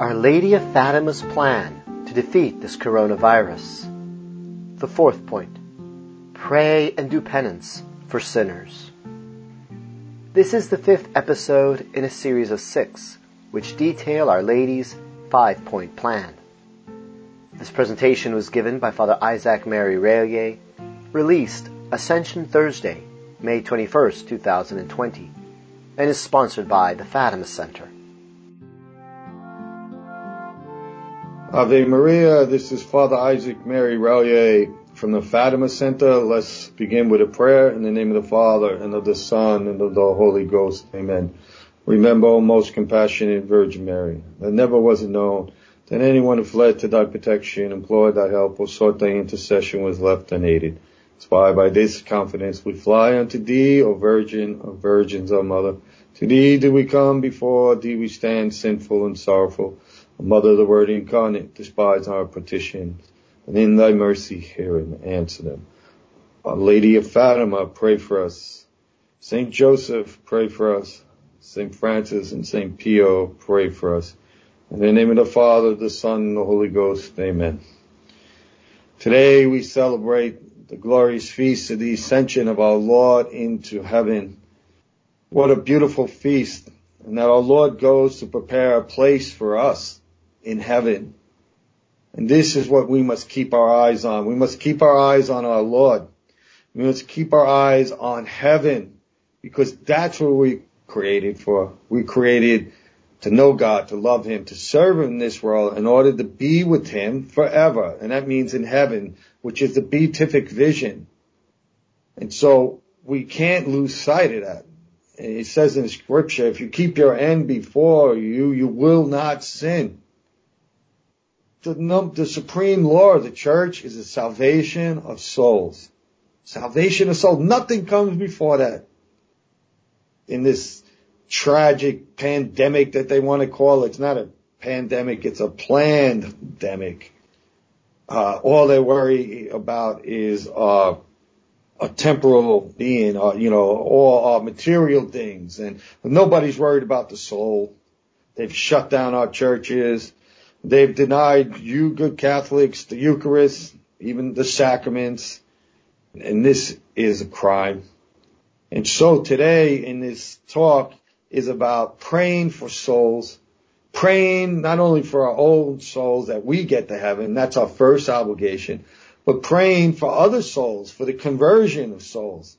Our Lady of Fatima's plan to defeat this coronavirus. The fourth point. Pray and do penance for sinners. This is the fifth episode in a series of six, which detail Our Lady's five point plan. This presentation was given by Father Isaac Mary Relyea, released Ascension Thursday, May 21st, 2020, and is sponsored by the Fatima Center. Ave Maria, this is Father Isaac Mary Relyea from the Fatima Center. Let's begin with a prayer in the name of the Father and of the Son and of the Holy Ghost. Amen. Remember, O most compassionate Virgin Mary, that never was it known that anyone who fled to thy protection, implored thy help, or sought thy intercession was left unaided. It's why by this confidence we fly unto thee, O Virgin of Virgins, O Mother. To thee do we come, before thee we stand sinful and sorrowful. Mother of the Word incarnate, despise our petitions, and in thy mercy hear and answer them. Our Lady of Fatima, pray for us. Saint Joseph, pray for us. Saint Francis and Saint Pio, pray for us. In the name of the Father, the Son, and the Holy Ghost, amen. Today we celebrate the glorious feast of the ascension of our Lord into heaven. What a beautiful feast. And that our Lord goes to prepare a place for us in heaven. And this is what we must keep our eyes on. We must keep our eyes on our Lord. We must keep our eyes on heaven because that's what we created for. We created to know God, to love Him, to serve Him in this world in order to be with Him forever. And that means in heaven, which is the beatific vision. And so we can't lose sight of that. It says in scripture, if you keep your end before you, you will not sin the, the supreme law of the church is the salvation of souls. Salvation of souls. Nothing comes before that. In this tragic pandemic that they want to call it. It's not a pandemic, it's a planned pandemic. Uh, all they worry about is, uh, a temporal being, uh, you know, all uh, material things. And nobody's worried about the soul. They've shut down our churches. They've denied you good Catholics the Eucharist, even the sacraments, and this is a crime. And so today in this talk is about praying for souls, praying not only for our own souls that we get to heaven, that's our first obligation, but praying for other souls, for the conversion of souls.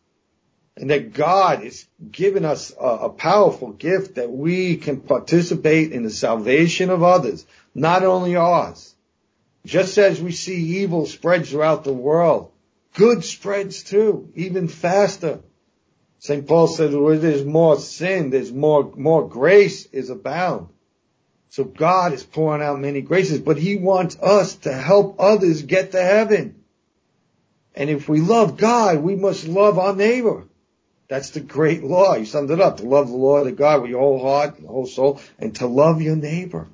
And that God is giving us a, a powerful gift that we can participate in the salvation of others not only ours. Just as we see evil spread throughout the world, good spreads too, even faster. St. Paul says where there's more sin, there's more, more grace is abound. So God is pouring out many graces, but he wants us to help others get to heaven. And if we love God, we must love our neighbor. That's the great law. You summed it up. To love the Lord of God with your whole heart, your whole soul, and to love your neighbor.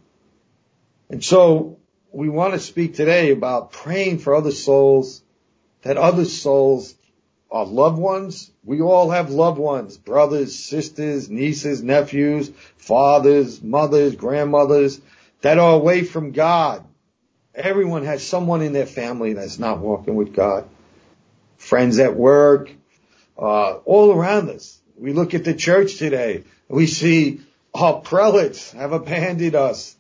And so we want to speak today about praying for other souls, that other souls are loved ones. We all have loved ones, brothers, sisters, nieces, nephews, fathers, mothers, grandmothers that are away from God. Everyone has someone in their family that's not walking with God. Friends at work, uh, all around us. We look at the church today. We see our prelates have abandoned us.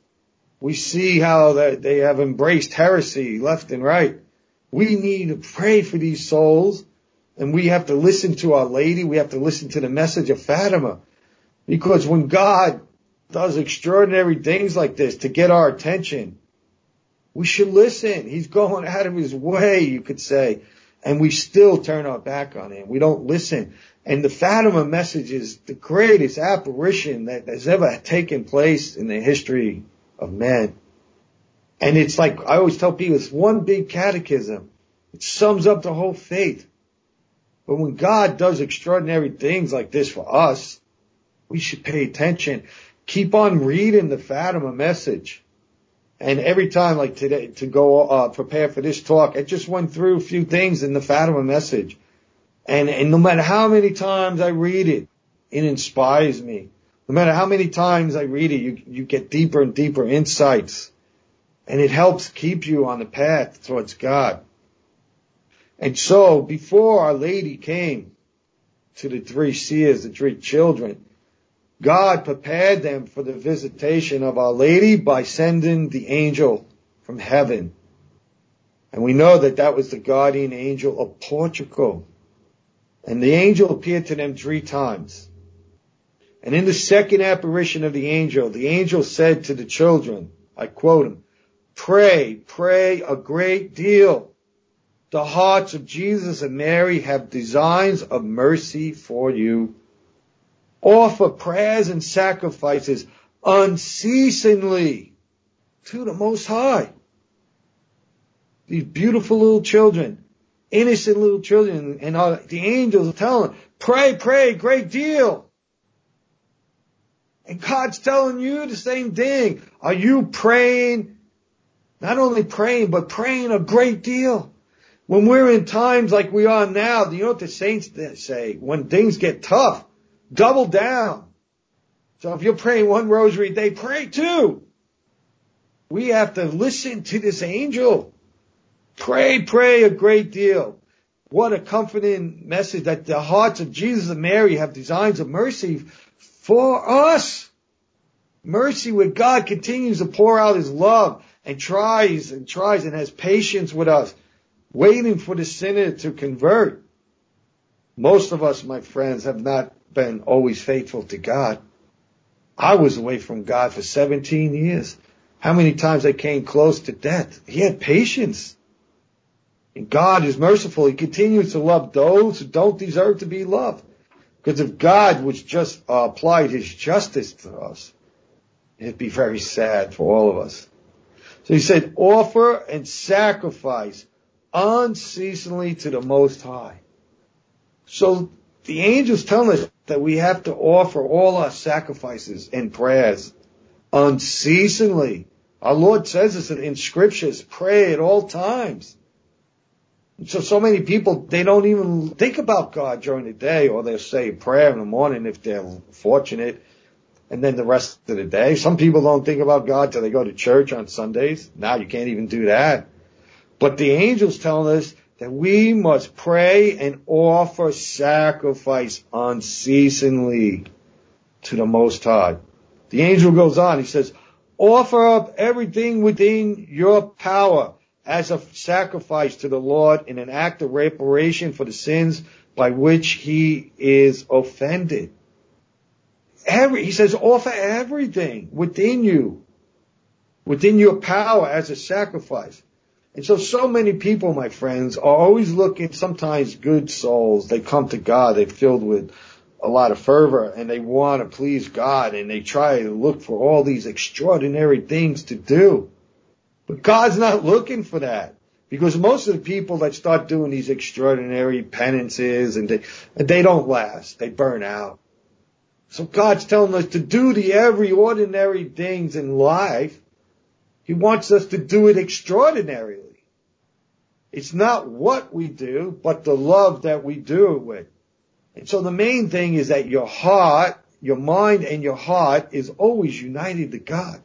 We see how that they have embraced heresy left and right. We need to pray for these souls and we have to listen to our lady. We have to listen to the message of Fatima because when God does extraordinary things like this to get our attention, we should listen. He's going out of his way, you could say, and we still turn our back on him. We don't listen. And the Fatima message is the greatest apparition that has ever taken place in the history of men. And it's like, I always tell people, it's one big catechism. It sums up the whole faith. But when God does extraordinary things like this for us, we should pay attention. Keep on reading the Fatima message. And every time, like today, to go uh, prepare for this talk, I just went through a few things in the Fatima message. And, and no matter how many times I read it, it inspires me. No matter how many times I read it, you, you get deeper and deeper insights. And it helps keep you on the path towards God. And so, before Our Lady came to the three seers, the three children, God prepared them for the visitation of Our Lady by sending the angel from heaven. And we know that that was the guardian angel of Portugal. And the angel appeared to them three times. And in the second apparition of the angel, the angel said to the children, I quote him, pray, pray a great deal. The hearts of Jesus and Mary have designs of mercy for you. Offer prayers and sacrifices unceasingly to the Most High. These beautiful little children, innocent little children, and uh, the angels are telling them, pray, pray, great deal. And God's telling you the same thing. Are you praying? Not only praying, but praying a great deal. When we're in times like we are now, you know what the saints say? When things get tough, double down. So if you're praying one rosary a day, pray two. We have to listen to this angel. Pray, pray a great deal. What a comforting message that the hearts of Jesus and Mary have designs of mercy for us. Mercy where God continues to pour out his love and tries and tries and has patience with us, waiting for the sinner to convert. Most of us, my friends, have not been always faithful to God. I was away from God for 17 years. How many times I came close to death? He had patience. And God is merciful. He continues to love those who don't deserve to be loved. Because if God was just uh, applied his justice to us, it'd be very sad for all of us. So he said, offer and sacrifice unceasingly to the Most High. So the angels tell us that we have to offer all our sacrifices and prayers unceasingly. Our Lord says this in scriptures, pray at all times. So, so many people, they don't even think about God during the day, or they'll say a prayer in the morning if they're fortunate, and then the rest of the day. Some people don't think about God till they go to church on Sundays. Now you can't even do that. But the angels telling us that we must pray and offer sacrifice unceasingly to the Most High. The angel goes on, he says, offer up everything within your power as a sacrifice to the Lord in an act of reparation for the sins by which he is offended. Every, he says, offer everything within you, within your power as a sacrifice. And so, so many people, my friends, are always looking, sometimes good souls, they come to God, they're filled with a lot of fervor and they want to please God and they try to look for all these extraordinary things to do. But God's not looking for that. Because most of the people that start doing these extraordinary penances and they, they don't last. They burn out. So God's telling us to do the every ordinary things in life. He wants us to do it extraordinarily. It's not what we do, but the love that we do it with. And so the main thing is that your heart, your mind and your heart is always united to God.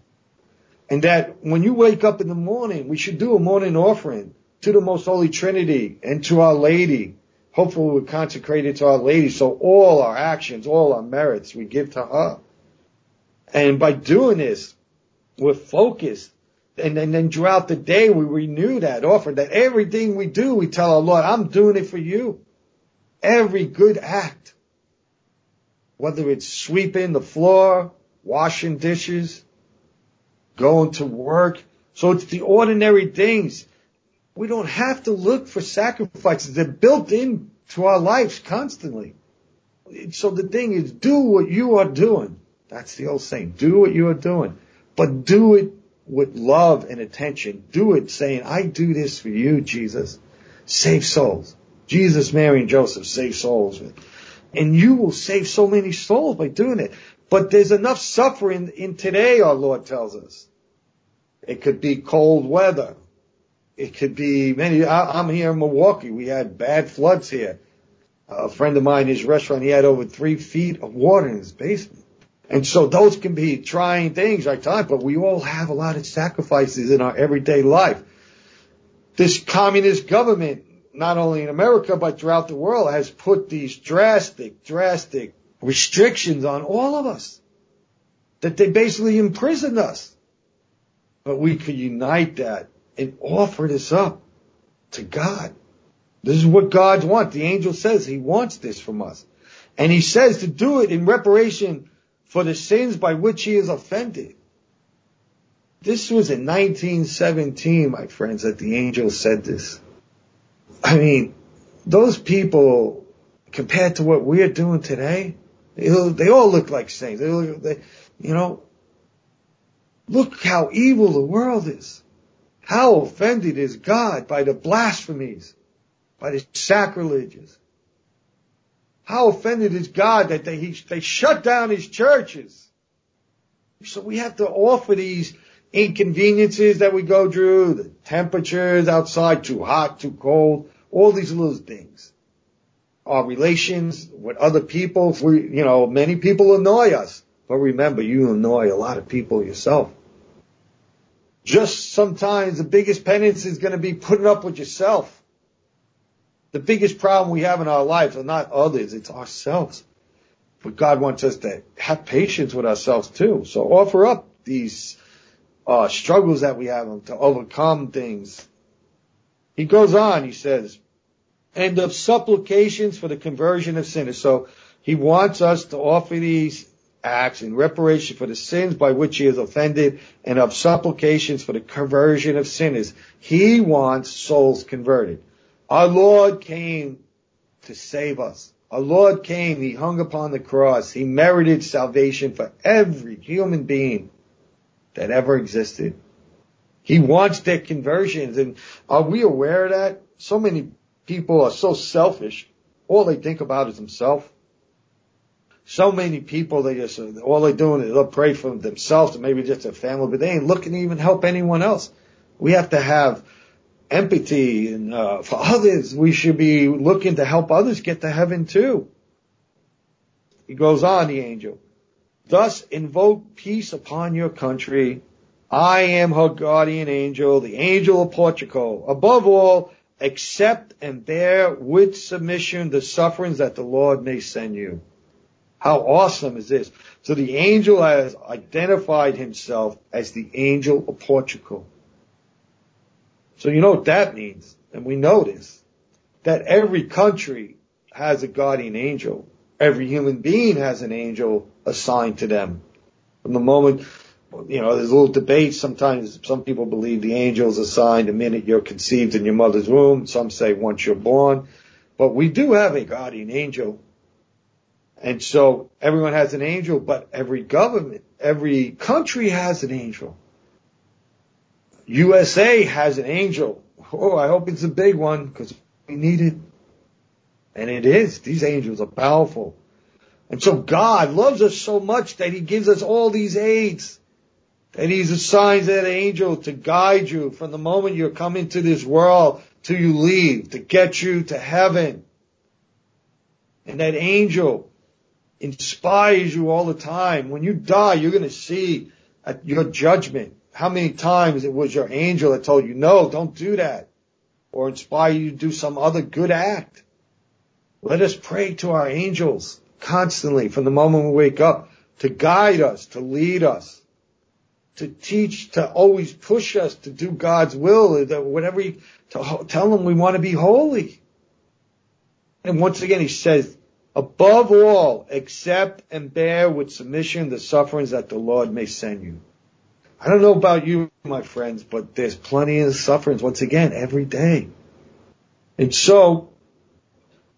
And that when you wake up in the morning, we should do a morning offering to the Most Holy Trinity and to Our Lady. Hopefully we're consecrated to Our Lady. So all our actions, all our merits we give to her. And by doing this, we're focused. And, and then throughout the day, we renew that offer that everything we do, we tell our Lord, I'm doing it for you. Every good act. Whether it's sweeping the floor, washing dishes, going to work. So it's the ordinary things. We don't have to look for sacrifices. They're built into our lives constantly. So the thing is, do what you are doing. That's the old saying. Do what you are doing. But do it with love and attention. Do it saying, I do this for you, Jesus. Save souls. Jesus, Mary, and Joseph save souls. And you will save so many souls by doing it. But there's enough suffering in today, our Lord tells us. It could be cold weather. It could be many, I, am here in Milwaukee. We had bad floods here. A friend of mine, his restaurant, he had over three feet of water in his basement. And so those can be trying things right time, but we all have a lot of sacrifices in our everyday life. This communist government, not only in America, but throughout the world has put these drastic, drastic restrictions on all of us. That they basically imprisoned us. But we could unite that and offer this up to God. This is what God wants. The angel says he wants this from us. And he says to do it in reparation for the sins by which he is offended. This was in 1917, my friends, that the angel said this. I mean, those people, compared to what we're doing today, they, all look like saints. They look, they, you know, look how evil the world is. How offended is God by the blasphemies, by the sacrileges. How offended is God that they, he, they shut down his churches. So we have to offer these inconveniences that we go through, the temperatures outside, too hot, too cold, all these little things. Our relations with other people, we, you know, many people annoy us. But remember, you annoy a lot of people yourself. Just sometimes the biggest penance is going to be putting up with yourself. The biggest problem we have in our lives are not others, it's ourselves. But God wants us to have patience with ourselves too. So offer up these uh, struggles that we have to overcome things. He goes on, he says, and of supplications for the conversion of sinners. So he wants us to offer these acts in reparation for the sins by which he is offended and of supplications for the conversion of sinners. He wants souls converted. Our Lord came to save us. Our Lord came, He hung upon the cross. He merited salvation for every human being that ever existed. He wants their conversions. And are we aware of that? So many people are so selfish. All they think about is themselves. So many people, they just, all they're doing is they'll pray for themselves and maybe just their family, but they ain't looking to even help anyone else. We have to have empathy and uh, for others. We should be looking to help others get to heaven too. He goes on, the angel. Thus invoke peace upon your country. I am her guardian angel, the angel of Portugal. Above all, accept and bear with submission the sufferings that the Lord may send you. How awesome is this? So the angel has identified himself as the angel of Portugal. So you know what that means, and we know this, that every country has a guardian angel. Every human being has an angel assigned to them. From the moment, you know, there's a little debate. Sometimes some people believe the angel is assigned the minute you're conceived in your mother's womb. Some say once you're born. But we do have a guardian angel. And so everyone has an angel, but every government, every country has an angel. USA has an angel. Oh, I hope it's a big one because we need it. And it is. These angels are powerful. And so God loves us so much that he gives us all these aids. And he's assigned that angel to guide you from the moment you come into this world till you leave, to get you to heaven. And that angel inspires you all the time. When you die, you're going to see at your judgment. How many times it was your angel that told you, no, don't do that. Or inspire you to do some other good act. Let us pray to our angels constantly from the moment we wake up to guide us, to lead us, to teach, to always push us to do God's will, that whatever you, to tell them we want to be holy. And once again, he says, above all, accept and bear with submission the sufferings that the Lord may send you. I don't know about you, my friends, but there's plenty of sufferings once again every day. And so,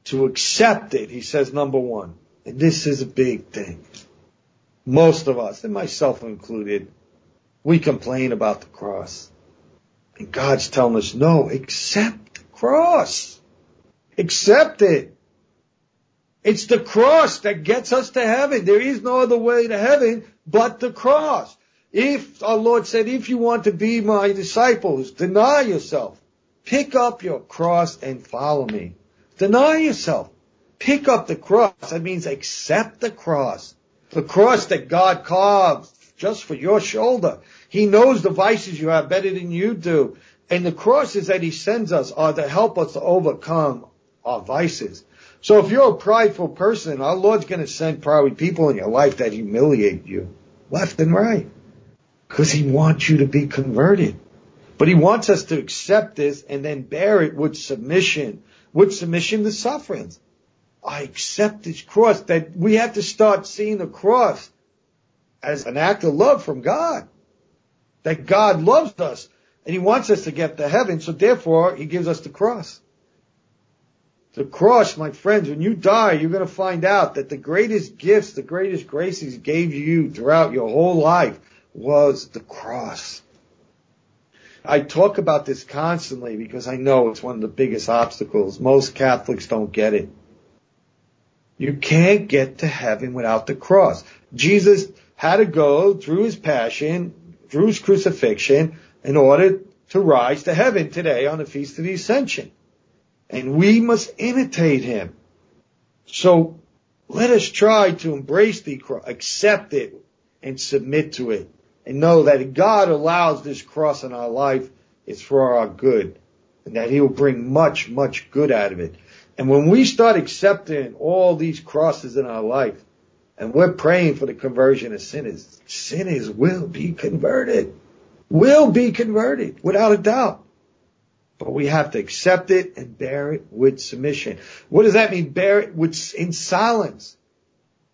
to accept it, he says number one, and this is a big thing. Most of us, and myself included, we complain about the cross. And God's telling us, no, accept the cross. Accept it. It's the cross that gets us to heaven. There is no other way to heaven but the cross. If our Lord said, if you want to be my disciples, deny yourself. Pick up your cross and follow me. Deny yourself. Pick up the cross. That means accept the cross. The cross that God carved just for your shoulder. He knows the vices you have better than you do. And the crosses that he sends us are to help us to overcome our vices. So if you're a prideful person, our Lord's going to send probably people in your life that humiliate you left and right because he wants you to be converted. But he wants us to accept this and then bear it with submission, with submission to sufferings. I accept this cross that we have to start seeing the cross as an act of love from God. That God loves us and he wants us to get to heaven. So therefore he gives us the cross. The cross, my friends, when you die, you're going to find out that the greatest gifts, the greatest graces gave you throughout your whole life was the cross. I talk about this constantly because I know it's one of the biggest obstacles. Most Catholics don't get it. You can't get to heaven without the cross. Jesus had to go through his passion, through his crucifixion, in order to rise to heaven today on the Feast of the Ascension. And we must imitate him. So let us try to embrace the cross, accept it, and submit to it. And know that God allows this cross in our life is for our good. And that he will bring much, much good out of it. And when we start accepting all these crosses in our life, and we're praying for the conversion of sinners, sinners will be converted. Will be converted, without a doubt. But we have to accept it and bear it with submission. What does that mean? Bear it with, in silence.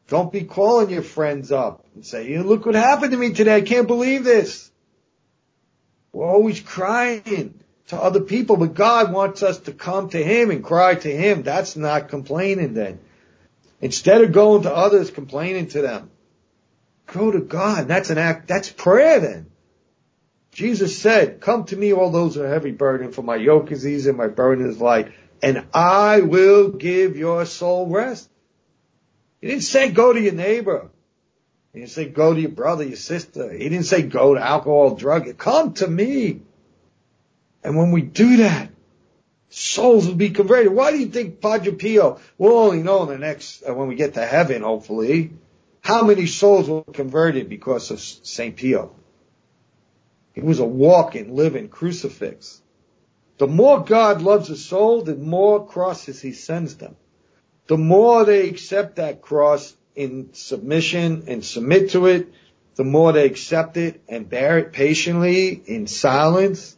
Don't be calling your friends up and say, look what happened to me today. I can't believe this. We're always crying to other people, but God wants us to come to Him and cry to Him. That's not complaining then. Instead of going to others complaining to them, go to God. That's an act, that's prayer then. Jesus said, come to me all those who are heavy burdened for my yoke is easy and my burden is light and I will give your soul rest. He didn't say go to your neighbor. He didn't say go to your brother, your sister. He didn't say go to alcohol, drug. Come to me. And when we do that, souls will be converted. Why do you think Padre Pio, we'll only know in the next, uh, when we get to heaven, hopefully, how many souls were converted because of St. Pio? He was a walking, living crucifix. The more God loves a soul, the more crosses he sends them. The more they accept that cross in submission and submit to it, the more they accept it and bear it patiently in silence,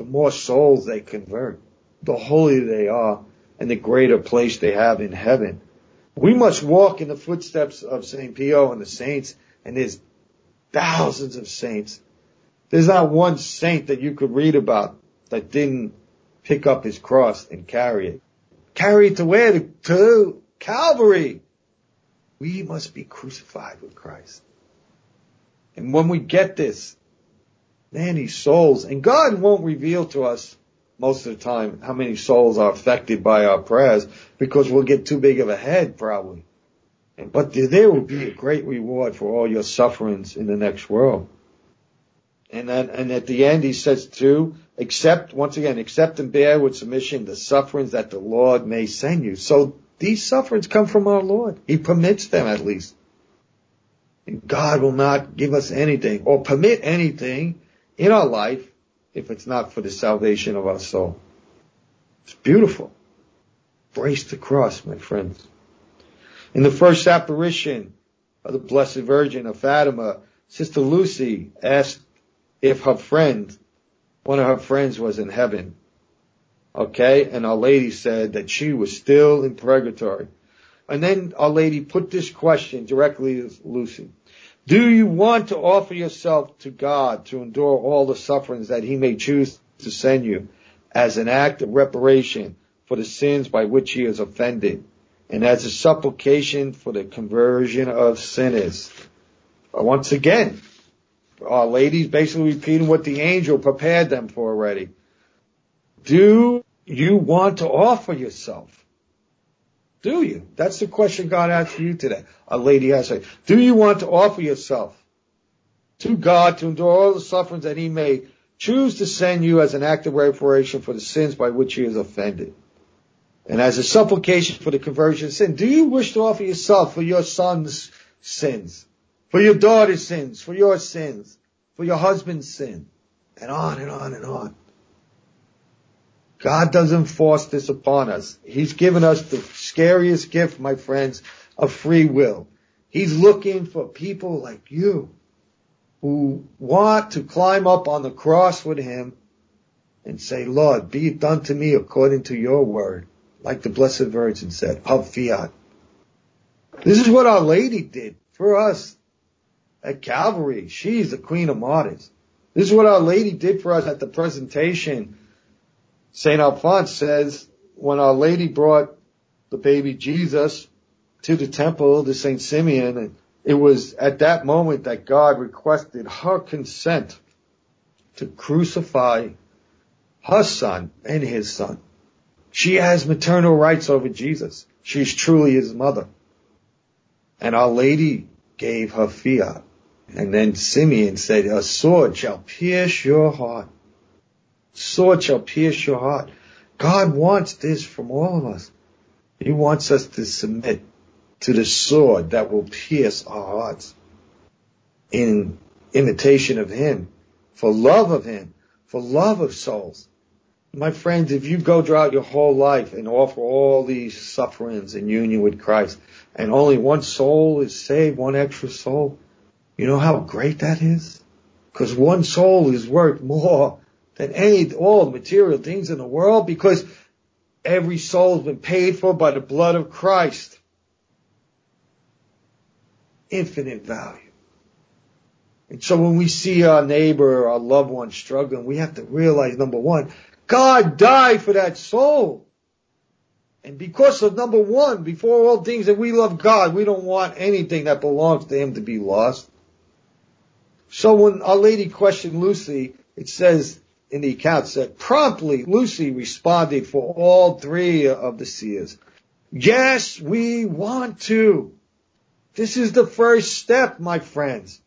the more souls they convert, the holier they are, and the greater place they have in heaven. We must walk in the footsteps of St. Pio and the saints, and there's thousands of saints there's not one saint that you could read about that didn't pick up his cross and carry it. Carry it to where? To Calvary. We must be crucified with Christ. And when we get this, man, these souls, and God won't reveal to us most of the time how many souls are affected by our prayers because we'll get too big of a head probably. But there will be a great reward for all your sufferings in the next world. And then, and at the end he says too, accept, once again, accept and bear with submission the sufferings that the Lord may send you. So these sufferings come from our Lord. He permits them at least. And God will not give us anything or permit anything in our life if it's not for the salvation of our soul. It's beautiful. Brace the cross, my friends. In the first apparition of the Blessed Virgin of Fatima, Sister Lucy asked if her friend, one of her friends was in heaven. Okay? And Our Lady said that she was still in purgatory. And then Our Lady put this question directly to Lucy. Do you want to offer yourself to God to endure all the sufferings that He may choose to send you as an act of reparation for the sins by which He is offended and as a supplication for the conversion of sinners? Uh, once again, our ladies basically repeating what the angel prepared them for already. Do you want to offer yourself? Do you? That's the question God asked you today. A lady asked, do you want to offer yourself to God to endure all the sufferings that he may choose to send you as an act of reparation for the sins by which he is offended? And as a supplication for the conversion of sin, do you wish to offer yourself for your son's sins, for your daughter's sins, for your sins, for your husband's sin, and on and on and on. God doesn't force this upon us. He's given us the scariest gift, my friends, of free will. He's looking for people like you who want to climb up on the cross with him and say, Lord, be it done to me according to your word, like the Blessed Virgin said, of fiat. This is what Our Lady did for us at Calvary. She's the Queen of Martyrs. This is what Our Lady did for us at the presentation St. Alphonse says when Our Lady brought the baby Jesus to the temple to St. Simeon, and it was at that moment that God requested her consent to crucify her son and his son. She has maternal rights over Jesus. She's truly his mother. And Our Lady gave her fiat. And then Simeon said, a sword shall pierce your heart sword shall pierce your heart. God wants this from all of us. He wants us to submit to the sword that will pierce our hearts in imitation of Him, for love of Him, for love of souls. My friends, if you go throughout your whole life and offer all these sufferings in union with Christ, and only one soul is saved, one extra soul, you know how great that is? Because one soul is worth more than any, all the material things in the world because every soul has been paid for by the blood of Christ. Infinite value. And so when we see our neighbor, our loved one struggling, we have to realize number one, God died for that soul. And because of number one, before all things that we love God, we don't want anything that belongs to Him to be lost. So when Our Lady questioned Lucy, it says, in the account said, promptly Lucy responded for all three of the seers. Yes, we want to. This is the first step, my friends.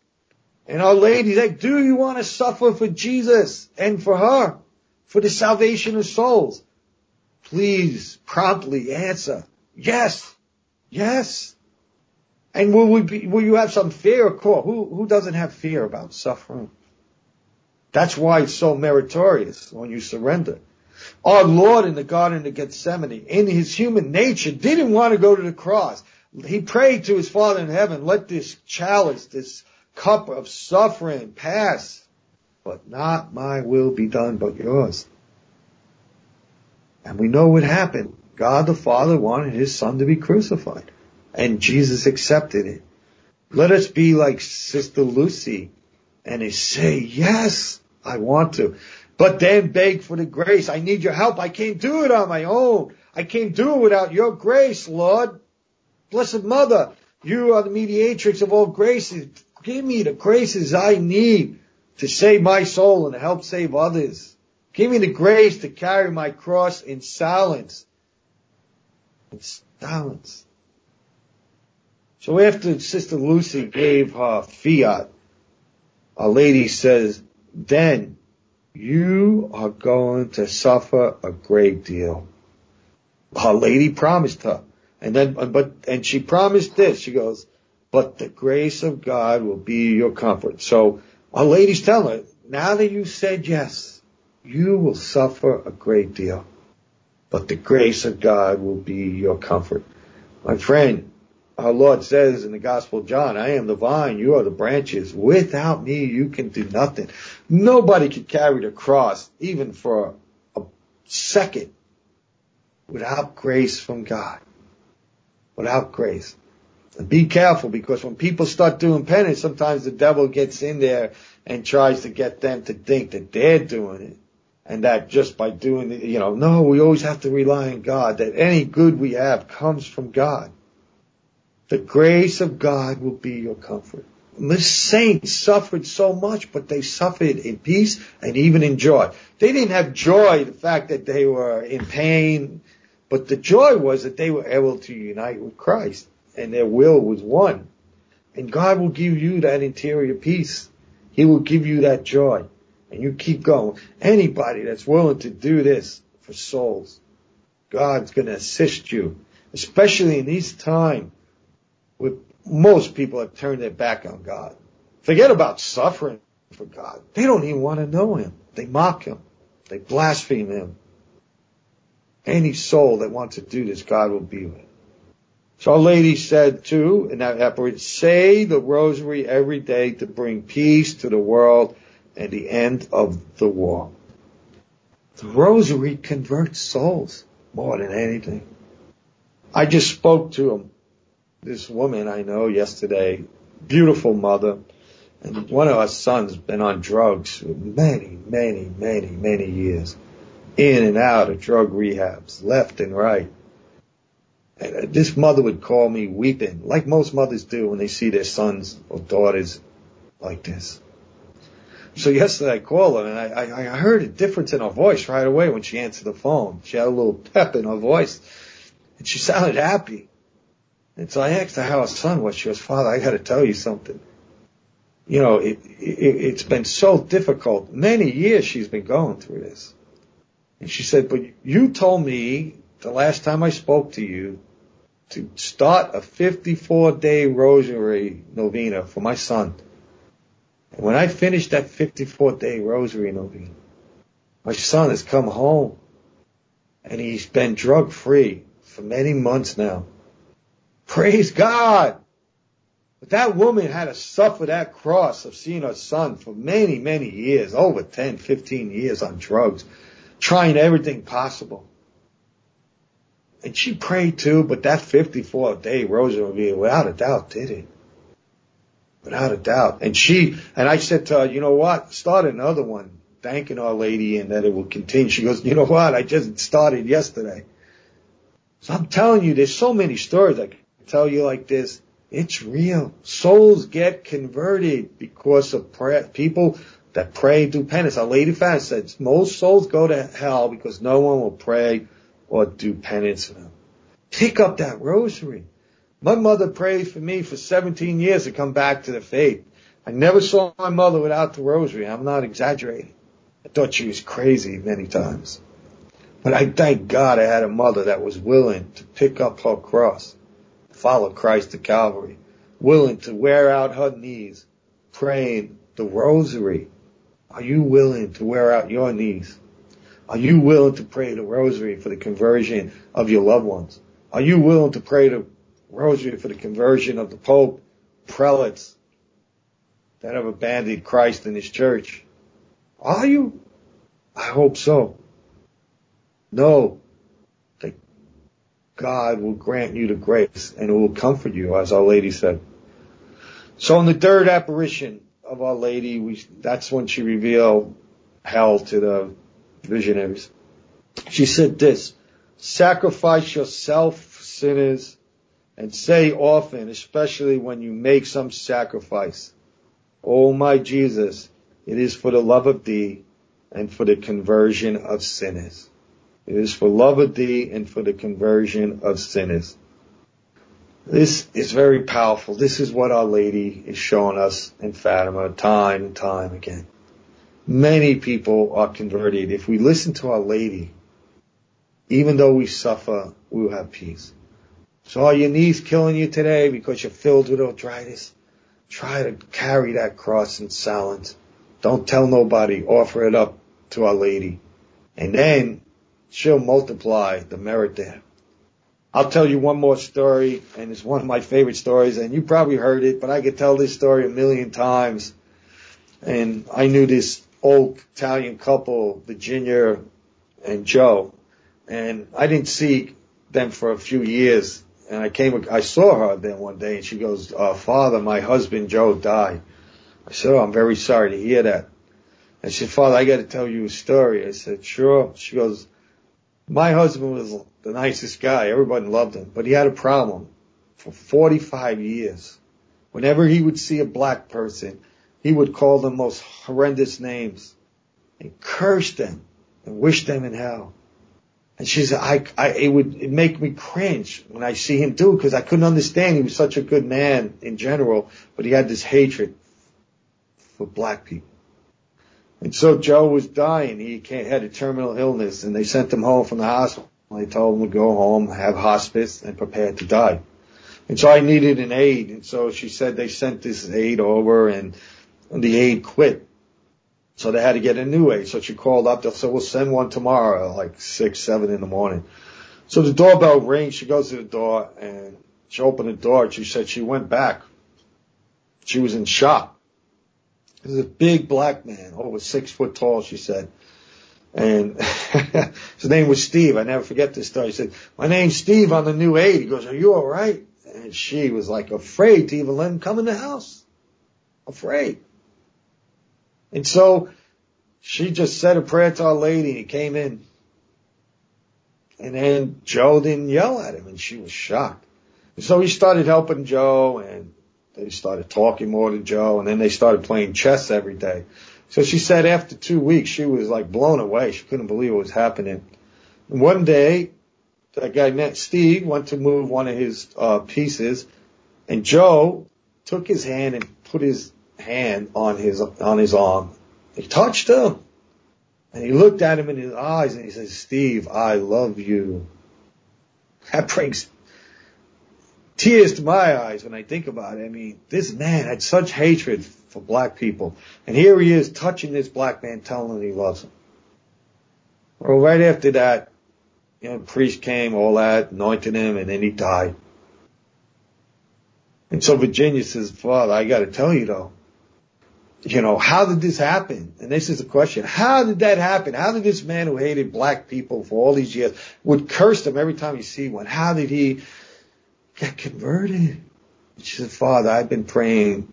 And our lady said, do you want to suffer for Jesus and for her, for the salvation of souls? Please promptly answer, yes, yes. And will we be, will you have some fear? Of course. Who, who doesn't have fear about suffering? That's why it's so meritorious when you surrender. Our Lord in the Garden of Gethsemane, in his human nature, didn't want to go to the cross. He prayed to his Father in heaven, let this chalice, this cup of suffering pass, but not my will be done, but yours. And we know what happened. God the Father wanted his son to be crucified, and Jesus accepted it. Let us be like Sister Lucy and say, yes, I want to. But then beg for the grace. I need your help. I can't do it on my own. I can't do it without your grace, Lord. Blessed Mother, you are the mediatrix of all graces. Give me the graces I need to save my soul and help save others. Give me the grace to carry my cross in silence. In silence. So after Sister Lucy gave her fiat, Our Lady says, then you are going to suffer a great deal. Our lady promised her. And then, but, and she promised this. She goes, but the grace of God will be your comfort. So our lady's telling her, now that you said yes, you will suffer a great deal, but the grace of God will be your comfort. My friend, our Lord says in the Gospel of John, I am the vine, you are the branches. Without me, you can do nothing. Nobody could carry the cross, even for a second, without grace from God. Without grace. And be careful because when people start doing penance, sometimes the devil gets in there and tries to get them to think that they're doing it. And that just by doing it, you know, no, we always have to rely on God, that any good we have comes from God. The grace of God will be your comfort. The saints suffered so much, but they suffered in peace and even in joy. They didn't have joy, the fact that they were in pain, but the joy was that they were able to unite with Christ and their will was one. And God will give you that interior peace. He will give you that joy. And you keep going. Anybody that's willing to do this for souls, God's going to assist you, especially in these times with most people have turned their back on God. Forget about suffering for God. They don't even want to know Him. They mock Him. They blaspheme Him. Any soul that wants to do this, God will be with. So Our Lady said too, in that apparition, say the rosary every day to bring peace to the world and the end of the war. The rosary converts souls more than anything. I just spoke to him, this woman I know yesterday, beautiful mother, and one of our sons been on drugs for many, many, many, many years. In and out of drug rehabs, left and right. And uh, this mother would call me weeping, like most mothers do when they see their sons or daughters like this. So yesterday I called her and I, I, I heard a difference in her voice right away when she answered the phone. She had a little pep in her voice and she sounded happy. And so I asked her how her son was. She goes, Father, I got to tell you something. You know, it, it, it's been so difficult. Many years she's been going through this. And she said, but you told me the last time I spoke to you to start a 54 day rosary novena for my son. And when I finished that 54 day rosary novena, my son has come home and he's been drug free for many months now. Praise God! But that woman had to suffer that cross of seeing her son for many, many years, over 10, 15 years on drugs, trying everything possible. And she prayed too, but that 54 day rosary, without a doubt, did it. Without a doubt. And she, and I said to her, you know what? Start another one, thanking Our Lady and that it will continue. She goes, you know what? I just started yesterday. So I'm telling you, there's so many stories I tell you like this. It's real. Souls get converted because of prayer. People that pray do penance. Our Lady Fast said most souls go to hell because no one will pray or do penance for them. Pick up that rosary. My mother prayed for me for 17 years to come back to the faith. I never saw my mother without the rosary. I'm not exaggerating. I thought she was crazy many times. But I thank God I had a mother that was willing to pick up her cross, follow Christ to Calvary, willing to wear out her knees, praying the rosary. Are you willing to wear out your knees? Are you willing to pray the rosary for the conversion of your loved ones? Are you willing to pray the rosary for the conversion of the Pope, prelates that have abandoned Christ and his church? Are you? I hope so. That God will grant you the grace and it will comfort you, as Our Lady said. So in the third apparition of Our Lady, we, that's when she revealed hell to the visionaries. She said this, sacrifice yourself, sinners, and say often, especially when you make some sacrifice, Oh my Jesus, it is for the love of thee and for the conversion of sinners. It is for love of thee and for the conversion of sinners. This is very powerful. This is what Our Lady is showing us in Fatima time and time again. Many people are converted. If we listen to Our Lady, even though we suffer, we will have peace. So are your knees killing you today because you're filled with arthritis? Try to carry that cross in silence. Don't tell nobody. Offer it up to Our Lady. And then she'll multiply the merit there. I'll tell you one more story, and it's one of my favorite stories, and you probably heard it, but I could tell this story a million times. And I knew this old Italian couple, Virginia and Joe, and I didn't see them for a few years. And I came, I saw her then one day, and she goes, uh, "Father, my husband Joe died." I said, "Oh, I'm very sorry to hear that." And she said, "Father, I got to tell you a story." I said, "Sure." She goes, my husband was the nicest guy. Everybody loved him, but he had a problem for 45 years. Whenever he would see a black person, he would call them most horrendous names and curse them and wish them in hell. And she said, I, I, it would make me cringe when I see him do because I couldn't understand. He was such a good man in general, but he had this hatred for black people. And so Joe was dying. He had a terminal illness and they sent him home from the hospital. They told him to go home, have hospice and prepare to die. And so I needed an aide. And so she said they sent this aide over and, the aide quit. So they had to get a new aide. So she called up. They said, we'll send one tomorrow, like six, seven in the morning. So the doorbell rings. She goes to the door and she opened the door. She said she went back. She was in shock. Is a big black man, oh, over six foot tall, she said. And his name was Steve. I never forget this story. He said, my name's Steve. I'm the new aid. He goes, are you all right? And she was like afraid to even let him come in the house. Afraid. And so she just said a prayer to Our Lady and he came in. And then Joe didn't yell at him and she was shocked. And so he started helping Joe and they started talking more to Joe and then they started playing chess every day. So she said after two weeks, she was like blown away. She couldn't believe what was happening. And one day, that guy met Steve went to move one of his uh, pieces and Joe took his hand and put his hand on his, on his arm. He touched him and he looked at him in his eyes and he said, Steve, I love you. That brings tears to my eyes when I think about it. I mean, this man had such hatred for black people. And here he is touching this black man, telling him he loves him. Well, right after that, you know, priest came, all that, anointed him, and then he died. And so Virginia says, Father, I gotta tell you though, you know, how did this happen? And this is the question. How did that happen? How did this man who hated black people for all these years would curse them every time he see one? How did he get converted. She said, Father, I've been praying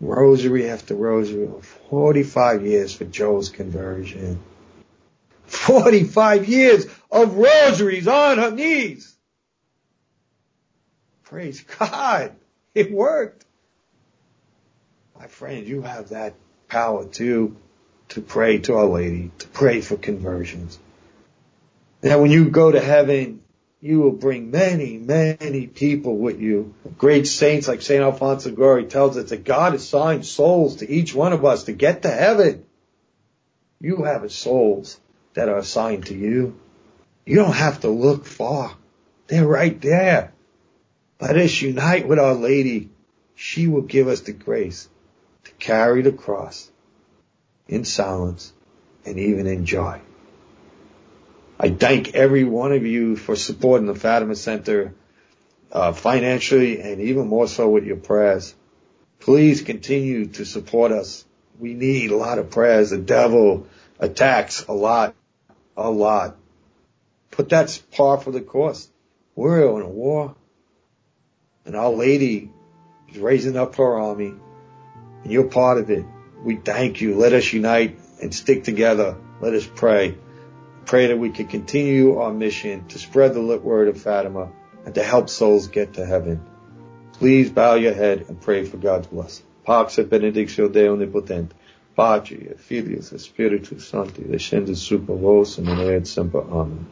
rosary after rosary for 45 years for Joe's conversion. 45 years of rosaries on her knees. Praise God. It worked. My friend, you have that power too, to pray to Our Lady, to pray for conversions. Now when you go to heaven, you will bring many, many people with you. Great saints like St. Alphonsus Liguori tells us that God assigned souls to each one of us to get to heaven. You have souls that are assigned to you. You don't have to look far. They're right there. Let us unite with Our Lady. She will give us the grace to carry the cross in silence and even in joy. I thank every one of you for supporting the Fatima Center uh, financially and even more so with your prayers. Please continue to support us. We need a lot of prayers. The devil attacks a lot, a lot. But that's par for the course. We're in a war. And Our Lady is raising up her army. And you're part of it. We thank you. Let us unite and stick together. Let us pray. Pray that we can continue our mission to spread the lit word of Fatima and to help souls get to heaven. Please bow your head and pray for God's blessing. Pax et benedictio Dei omnipotent, Patri et Filius et Spiritus Sancti, descendet super vos and et semper. Amen.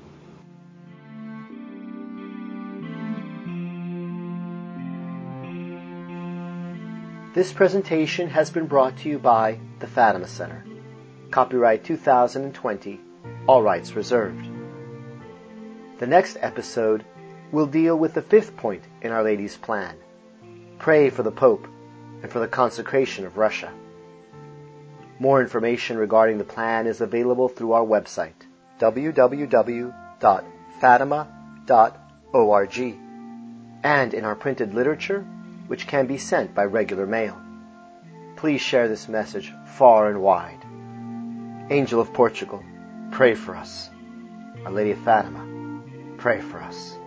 This presentation has been brought to you by the Fatima Center. Copyright 2020 all rights reserved. The next episode will deal with the fifth point in Our Lady's plan. Pray for the Pope and for the consecration of Russia. More information regarding the plan is available through our website, www.fatima.org, and in our printed literature, which can be sent by regular mail. Please share this message far and wide. Angel of Portugal, pray for us. Our Lady of Fatima, pray for us.